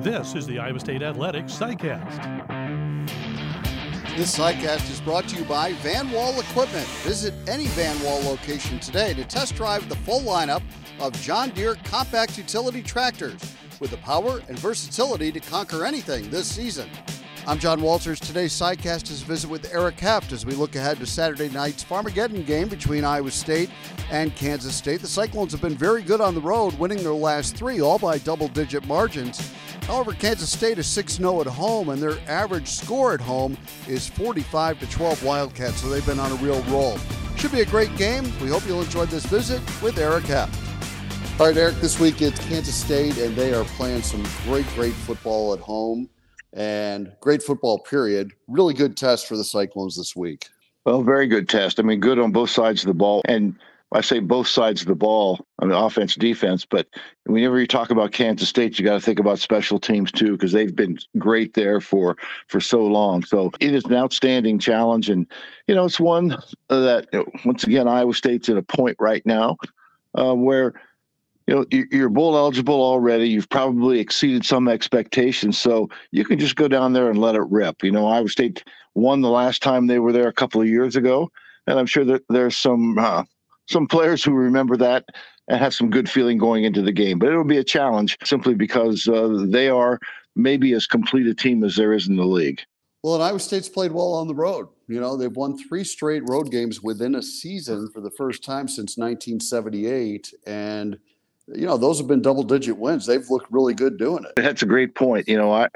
This is the Iowa State Athletics Sidecast. This Sidecast is brought to you by Van Wall Equipment. Visit any Van Wall location today to test drive the full lineup of John Deere compact utility tractors with the power and versatility to conquer anything this season. I'm John Walters. Today's sidecast is a visit with Eric Heft as we look ahead to Saturday night's Farmageddon game between Iowa State and Kansas State. The Cyclones have been very good on the road, winning their last three, all by double digit margins. However, Kansas State is 6 0 at home, and their average score at home is 45 to 12 Wildcats, so they've been on a real roll. Should be a great game. We hope you'll enjoy this visit with Eric Heft. All right, Eric, this week it's Kansas State, and they are playing some great, great football at home and great football, period. Really good test for the Cyclones this week. Well, very good test. I mean, good on both sides of the ball. And I say both sides of the ball, I mean, offense, defense, but whenever you talk about Kansas State, you got to think about special teams too, because they've been great there for for so long. So it is an outstanding challenge, and you know, it's one that once again Iowa State's at a point right now uh, where you know you're bowl eligible already you've probably exceeded some expectations so you can just go down there and let it rip you know iowa state won the last time they were there a couple of years ago and i'm sure that there's some uh, some players who remember that and have some good feeling going into the game but it'll be a challenge simply because uh, they are maybe as complete a team as there is in the league well, and Iowa State's played well on the road. You know, they've won three straight road games within a season for the first time since 1978. And you know, those have been double digit wins. They've looked really good doing it. That's a great point. You know, I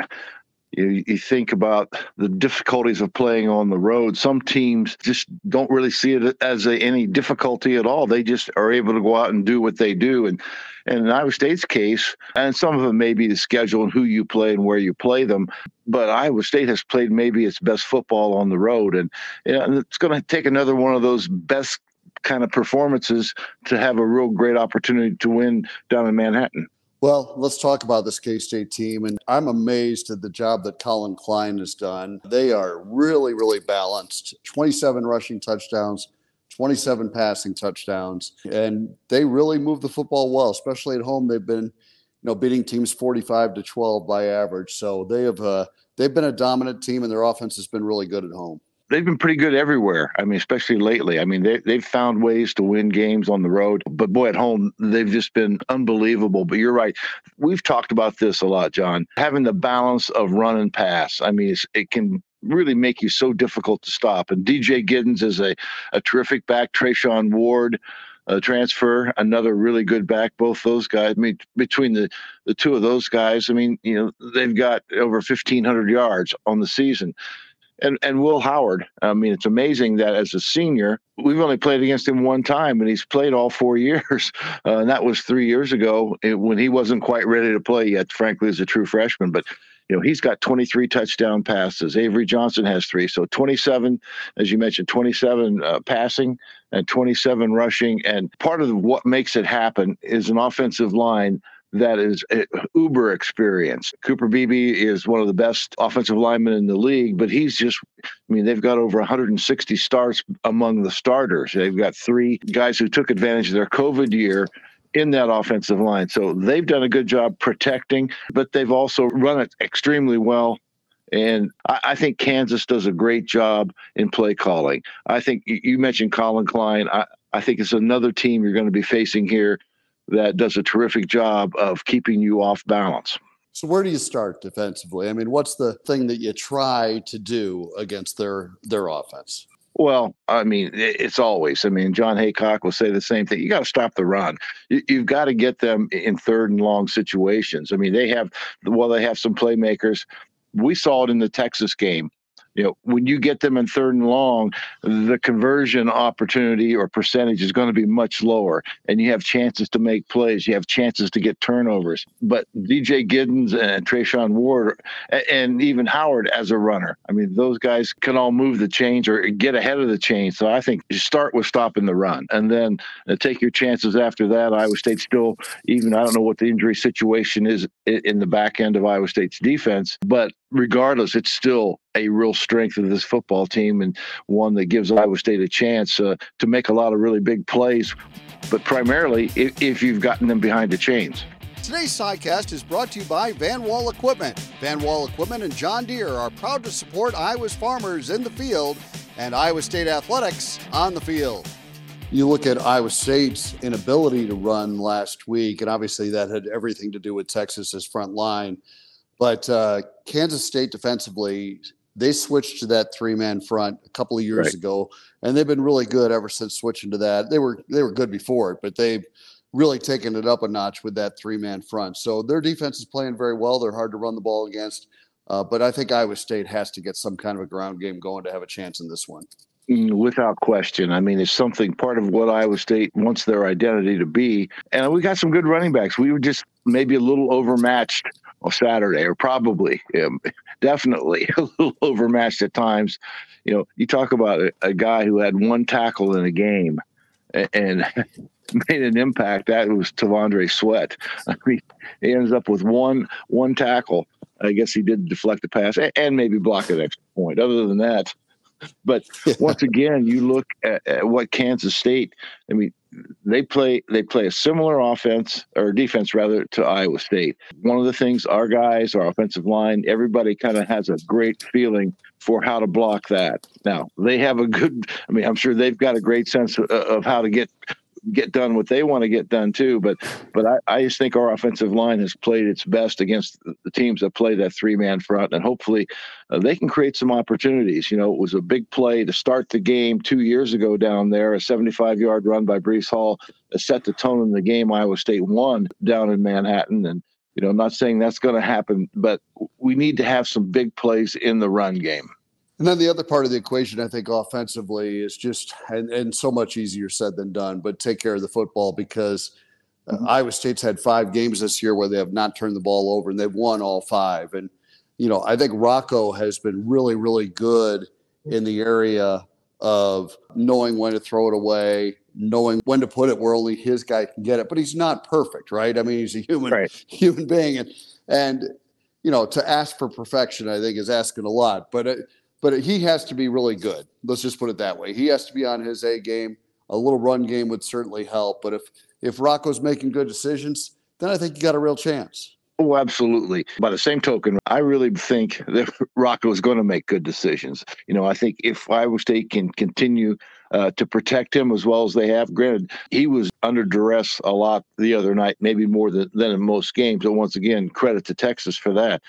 you, you think about the difficulties of playing on the road. Some teams just don't really see it as a, any difficulty at all. They just are able to go out and do what they do. And, and in Iowa State's case, and some of them may be the schedule and who you play and where you play them, but Iowa State has played maybe its best football on the road. And, know, it's going to take another one of those best kind of performances to have a real great opportunity to win down in Manhattan. Well, let's talk about this K State team. And I'm amazed at the job that Collin Klein has done. They are really, really balanced 27 rushing touchdowns, 27 passing touchdowns. And they really move the football well, especially at home. They've been, you know, beating teams 45 to 12 by average. So they have, uh, they've been a dominant team and their offense has been really good at home they've been pretty good everywhere. I mean, especially lately. I mean, they they've found ways to win games on the road, but boy, at home they've just been unbelievable. But you're right. We've talked about this a lot, John. Having the balance of run and pass. I mean, it can really make you so difficult to stop. And DJ Giddens is a, a terrific back. Treshaun Ward, a transfer, another really good back. Both those guys. I mean, between the the two of those guys, I mean, you know, they've got over 1,500 yards on the season and and Will Howard. I mean, it's amazing that as a senior, we've only played against him one time, and he's played all four years, uh, and that was three years ago when he wasn't quite ready to play yet. Frankly, as a true freshman, but. You know, he's got 23 touchdown passes. Avery Johnson has three. So 27, as you mentioned, 27 uh, passing and 27 rushing. And part of what makes it happen is an offensive line that is uber experience. Cooper Beebe is one of the best offensive linemen in the league, but he's just, I mean, they've got over 160 starts among the starters. They've got three guys who took advantage of their COVID year in that offensive line. So they've done a good job protecting, but they've also run it extremely well. And I, I think Kansas does a great job in play calling. I think you mentioned Collin Klein. I, I think it's another team you're going to be facing here that does a terrific job of keeping you off balance. So where do you start defensively? I mean, what's the thing that you try to do against their their offense? Well, I mean, it's always. I mean, Jon Heacock will say the same thing. You got to stop the run. You've got to get them in third and long situations. I mean, they have well, they have some playmakers. We saw it in the Texas game you know, when you get them in third and long, the conversion opportunity or percentage is going to be much lower, and you have chances to make plays. You have chances to get turnovers. But DJ Giddens and Treshaun Ward and even Howard as a runner, I mean, those guys can all move the chains or get ahead of the chain. So I think you start with stopping the run, and then uh, take your chances after that. Iowa State still, even I don't know what the injury situation is in the back end of Iowa State's defense, but regardless, it's still a real strength of this football team and one that gives Iowa State a chance uh, to make a lot of really big plays, but primarily if, if you've gotten them behind the chains. Today's sidecast is brought to you by Van Wall Equipment. Van Wall Equipment and John Deere are proud to support Iowa's farmers in the field and Iowa State athletics on the field. You look at Iowa State's inability to run last week, and obviously that had everything to do with Texas's front line. But uh, Kansas State defensively, they switched to that three-man front a couple of years right. ago, and they've been really good ever since switching to that. They were they were good before it, but they've really taken it up a notch with that three man front. So their defense is playing very well. They're hard to run the ball against. Uh, but I think Iowa State has to get some kind of a ground game going to have a chance in this one. Mm, without question. I mean, it's something part of what Iowa State wants their identity to be. And we got some good running backs. We were just maybe a little overmatched on Saturday, or probably, um, definitely a little overmatched at times. You know, you talk about a, a guy who had one tackle in a game and made an impact. That was T'Vondre Sweat. I mean, he ends up with one one tackle. I guess he did deflect the pass and maybe block an extra point. Other than that, but once again, you look at, at, what Kansas State. I mean, they play they play a similar offense or defense rather to Iowa State. One of the things our guys, our offensive line, everybody kind of has a great feeling for how to block that. Now they have a good. I mean, I'm sure they've got a great sense of, of how to get get done what they want to get done too. But but I, I just think our offensive line has played its best against the teams that play that three man front, and hopefully uh, they can create some opportunities. You know, it was a big play to start the game two years ago down there, a 75 yard run by Breece Hall set the tone in the game. Iowa State won down in Manhattan, and you know, I'm not saying that's going to happen, but we need to have some big plays in the run game. And then the other part of the equation, I think, offensively is just, and, and so much easier said than done, but take care of the football because uh, mm-hmm. Iowa State's had five games this year where they have not turned the ball over and they've won all five. And, you know, I think Rocco has been really, really good in the area of knowing when to throw it away, knowing when to put it where only his guy can get it. But he's not perfect, right? I mean, he's a human right. human being, and and you know, to ask for perfection, I think, is asking a lot. But it, but he has to be really good. Let's just put it that way. He has to be on his A game. A little run game would certainly help. But if if Rocco's making good decisions, then I think you got a real chance. Oh, absolutely. By the same token, I really think that Rocco is going to make good decisions. You know, I think if Iowa State can continue uh, to protect him as well as they have, granted, he was under duress a lot the other night, maybe more than, than in most games. And once again, credit to Texas for that.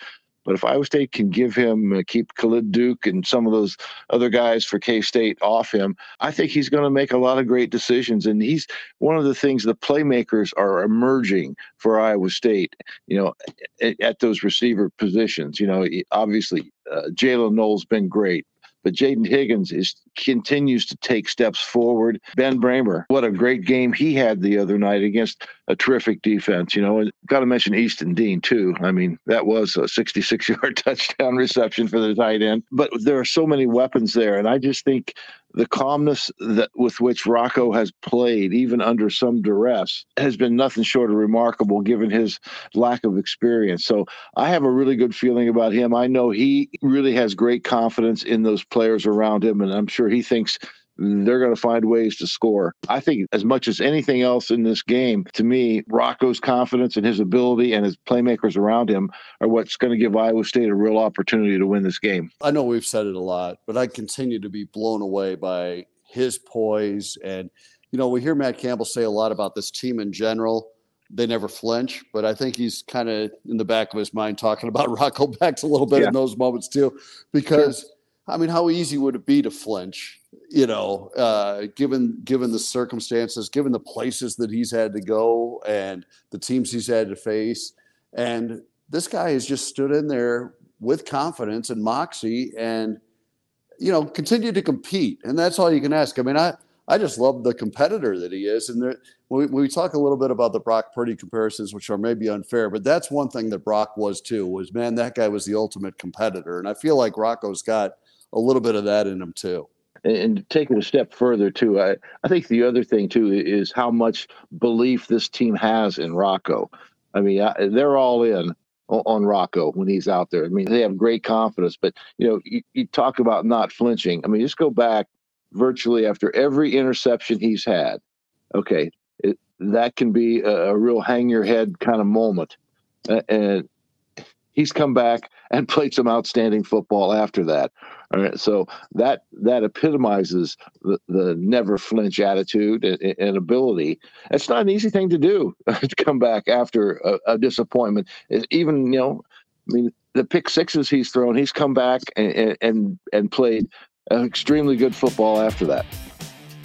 But if Iowa State can give him, uh, keep Khalid Duke and some of those other guys for K State off him, I think he's going to make a lot of great decisions. And he's one of the things the playmakers are emerging for Iowa State, you know, at, at those receiver positions. You know, obviously, uh, Jaylin Noel's been great. But Jaden Higgins is continues to take steps forward. Ben Brahmer, what a great game he had the other night against a terrific defense. You know, and got to mention Easton Dean too. I mean, that was a 66-yard touchdown reception for the tight end. But there are so many weapons there, and I just think the calmness that with which Rocco has played, even under some duress, has been nothing short of remarkable given his lack of experience. So I have a really good feeling about him. I know he really has great confidence in those players around him, and I'm sure he thinks they're going to find ways to score. I think as much as anything else in this game, to me, Rocco's confidence and his ability and his playmakers around him are what's going to give Iowa State a real opportunity to win this game. I know we've said it a lot, but I continue to be blown away by his poise. And, you know, we hear Matt Campbell say a lot about this team in general. They never flinch, but I think he's kind of in the back of his mind talking about Rocco Becht a little bit yeah. in those moments too, because. Sure I mean, how easy would it be to flinch? You know, uh, given given the circumstances, given the places that he's had to go and the teams he's had to face, and this guy has just stood in there with confidence and moxie, and you know, continued to compete, and that's all you can ask. I mean, I I just love the competitor that he is, and there, when, we, when we talk a little bit about the Brock Purdy comparisons, which are maybe unfair, but that's one thing that Brock was too. Was man, that guy was the ultimate competitor, and I feel like Rocco's got a little bit of that in him too. And take it a step further too, I, I think the other thing too is how much belief this team has in Rocco. I mean, I, they're all in on Rocco when he's out there. I mean, they have great confidence, but you know, you, you talk about not flinching. I mean, just go back virtually after every interception he's had. Okay, it, that can be a, a real hang your head kind of moment. Uh, and he's come back and played some outstanding football after that. All right, so that that epitomizes the, the never flinch attitude and, and, ability. It's not an easy thing to do to come back after a, a disappointment. Even you know, I mean, the pick sixes he's thrown, he's come back and and, and played extremely good football after that.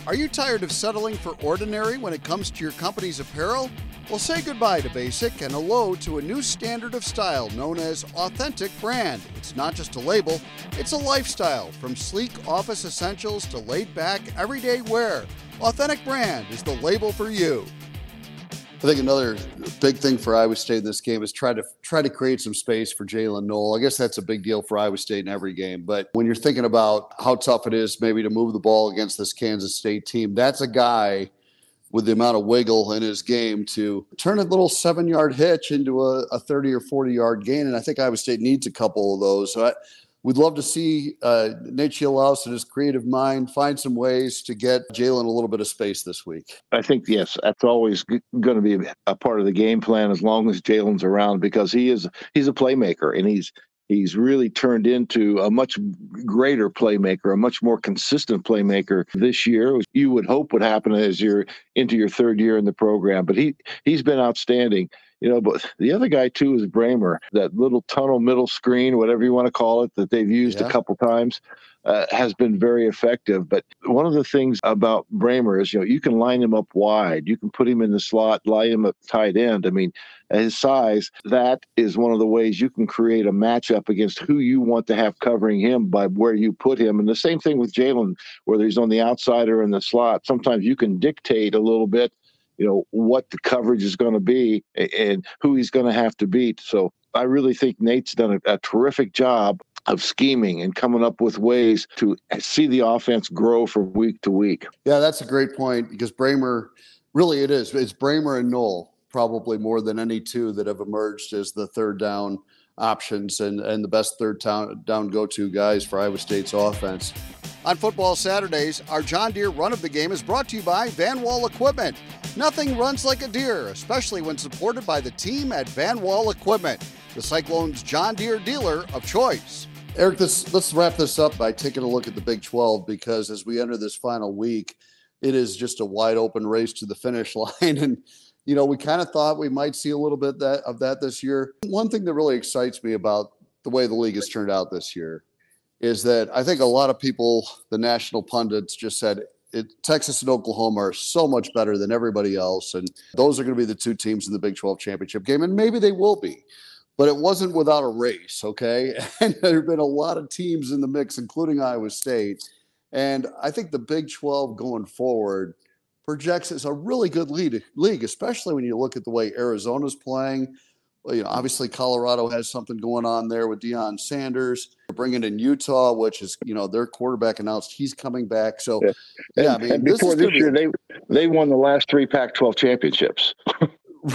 Are you tired of settling for ordinary when it comes to your company's apparel? Well, say goodbye to basic and hello to a new standard of style known as Authentic Brand. It's not just a label, it's a lifestyle. From sleek office essentials to laid back everyday wear, Authentic Brand is the label for you. I think another big thing for Iowa State in this game is try to try to create some space for Jaylin Noel. I guess that's a big deal for Iowa State in every game. But when you're thinking about how tough it is maybe to move the ball against this Kansas State team, that's a guy with the amount of wiggle in his game to turn a little seven yard hitch into a, a 30 or 40 yard gain. And I think Iowa State needs a couple of those. So I, we'd love to see uh, Nate Scheelhaase and his creative mind find some ways to get Jaylin a little bit of space this week. I think yes, that's always g- going to be a part of the game plan as long as Jaylin's around because he is he's a playmaker and he's he's really turned into a much greater playmaker, a much more consistent playmaker this year. Which You would hope would happen as you're into your third year in the program, but he he's been outstanding. You know, but the other guy too is Brahmer, that little tunnel middle screen, whatever you want to call it, that they've used yeah. a couple times. Uh, has been very effective. But one of the things about Brahmer is, you know, you can line him up wide, you can put him in the slot, line him up tight end. I mean, his size, that is one of the ways you can create a matchup against who you want to have covering him by where you put him. And the same thing with Jaylin, whether he's on the outside or in the slot. Sometimes you can dictate a little bit you know what the coverage is going to be and who he's going to have to beat. So I really think Nate's done a, a terrific job of scheming and coming up with ways to see the offense grow from week to week. Yeah, that's a great point because Brahmer, really it is. It's Brahmer and Noel probably more than any two that have emerged as the third down options and, and the best third down go to guys for Iowa State's offense. On Football Saturdays, our John Deere run of the game is brought to you by Van Wall Equipment. Nothing runs like a deer, especially when supported by the team at Van Wall Equipment, the Cyclones John Deere dealer of choice. Eric, this, let's wrap this up by taking a look at the Big 12 because as we enter this final week, it is just a wide open race to the finish line. And, you know, we kind of thought we might see a little bit that, of that this year. One thing that really excites me about the way the league has turned out this year is that I think a lot of people, the national pundits, just said it, Texas and Oklahoma are so much better than everybody else, and those are going to be the two teams in the Big 12 championship game, and maybe they will be. But it wasn't without a race, okay? And there have been a lot of teams in the mix, including Iowa State. And I think the Big 12 going forward projects as a really good lead, league, especially when you look at the way Arizona's playing you know, obviously Colorado has something going on there with Deion Sanders. We're bringing in Utah, which is you know their quarterback announced he's coming back. So yeah, yeah I mean, before this, this year be... they they won the last three Pac-12 championships.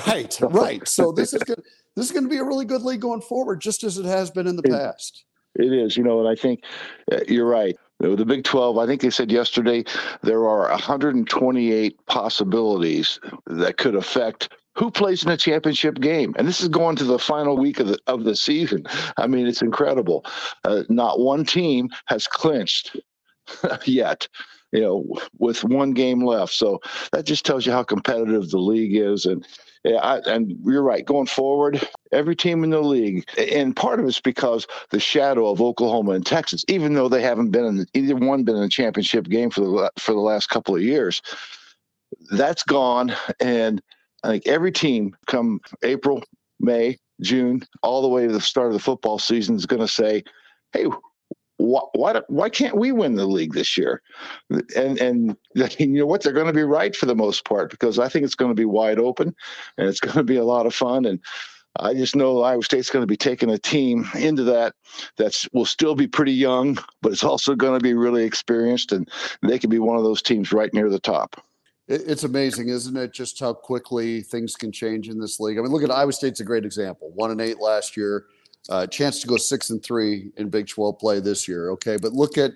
right, right. So this is good. This is going to be a really good league going forward, just as it has been in the it, past. It is, you know, and I think uh, you're right. The Big 12, I think they said yesterday there are 128 possibilities that could affect who plays in a championship game? And this is going to the final week of the of the season. I mean it's incredible. Uh, not one team has clinched yet you know with one game left. So that just tells you how competitive the league is. And yeah, I, and you're right. Going forward, every team in the league, and part of it's because the shadow of Oklahoma and Texas, even though they haven't been in either one been in a championship game for the for the last couple of years, that's gone, and I think every team come April, May, June, all the way to the start of the football season is going to say, "Hey, why, why, why can't we win the league this year?" And and you know what? They're going to be right for the most part because I think it's going to be wide open, and it's going to be a lot of fun. And I just know Iowa State's going to be taking a team into that that will still be pretty young, but it's also going to be really experienced, and they could be one of those teams right near the top it's amazing, isn't it? Just how quickly things can change in this league. I mean, look at Iowa State's a great example. One and eight last year, uh, chance to go six and three in Big 12 play this year. Okay, but look at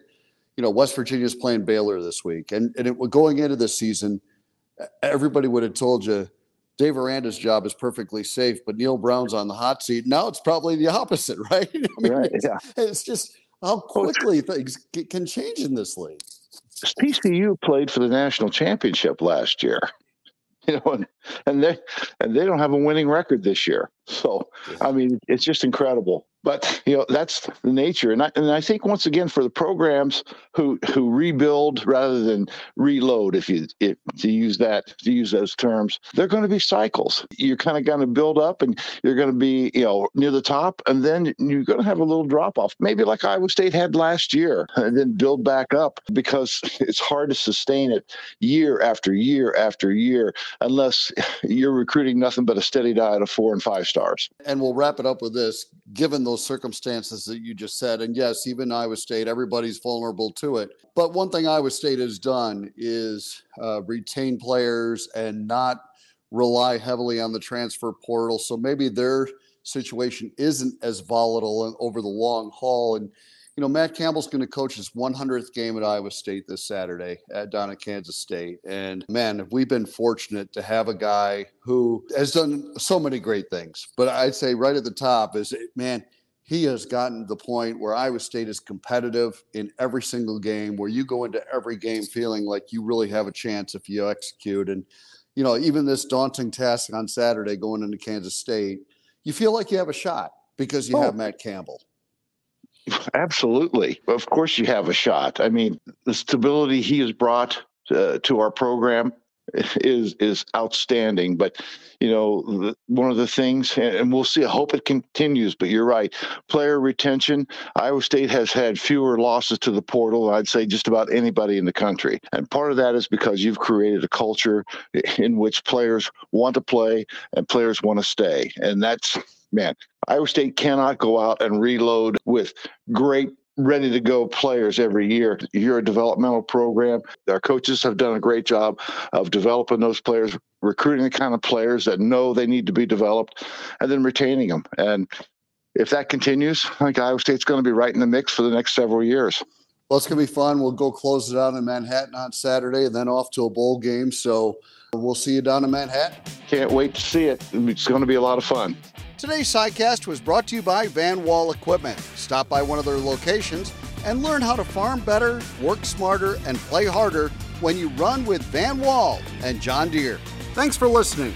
you know West Virginia's playing Baylor this week, and and it, going into this season, everybody would have told you Dave Aranda's job is perfectly safe, but Neal Brown's on the hot seat. Now it's probably the opposite, right? I mean, right. Yeah. it's just how quickly things can change in this league. TCU played for the national championship last year, you know, and, and they and they don't have a winning record this year. So I mean, it's just incredible. But you know that's the nature, and I, and I think once again for the programs who who rebuild rather than reload, if you if, to use that to use those terms, they're going to be cycles. You're kind of going to build up, and you're going to be you know near the top, and then you're going to have a little drop off, maybe like Iowa State had last year, and then build back up because it's hard to sustain it year after year after year unless you're recruiting nothing but a steady diet of four and five stars. And we'll wrap it up with this: given those those circumstances that you just said. And yes, even Iowa State, everybody's vulnerable to it. But one thing Iowa State has done is uh, retain players and not rely heavily on the transfer portal. So maybe their situation isn't as volatile over the long haul. And you know, Matt Campbell's going to coach his 100th game at Iowa State this Saturday at down at Kansas State. And man, we've been fortunate to have a guy who has done so many great things. But I'd say right at the top is, man, he has gotten to the point where Iowa State is competitive in every single game, where you go into every game feeling like you really have a chance if you execute. And, you know, even this daunting task on Saturday going into Kansas State, you feel like you have a shot because you oh. have Matt Campbell. Absolutely. Of course, you have a shot. I mean, the stability he has brought uh, to our program is is outstanding. But you know, the, one of the things, and we'll see. I hope it continues. But you're right. Player retention. Iowa State has had fewer losses to the portal. I'd say just about anybody in the country, and part of that is because you've created a culture in which players want to play and players want to stay, and that's man. Iowa State cannot go out and reload with great ready to go players every year. You're a developmental program. Our coaches have done a great job of developing those players, recruiting the kind of players that know they need to be developed, and then retaining them. And if that continues, I think Iowa State's going to be right in the mix for the next several years. Well, it's going to be fun. We'll go close it out in Manhattan on Saturday and then off to a bowl game. So we'll see you down in Manhattan. Can't wait to see it. It's going to be a lot of fun. Today's sidecast was brought to you by Van Wall Equipment. Stop by one of their locations and learn how to farm better, work smarter, and play harder when you run with Van Wall and John Deere. Thanks for listening.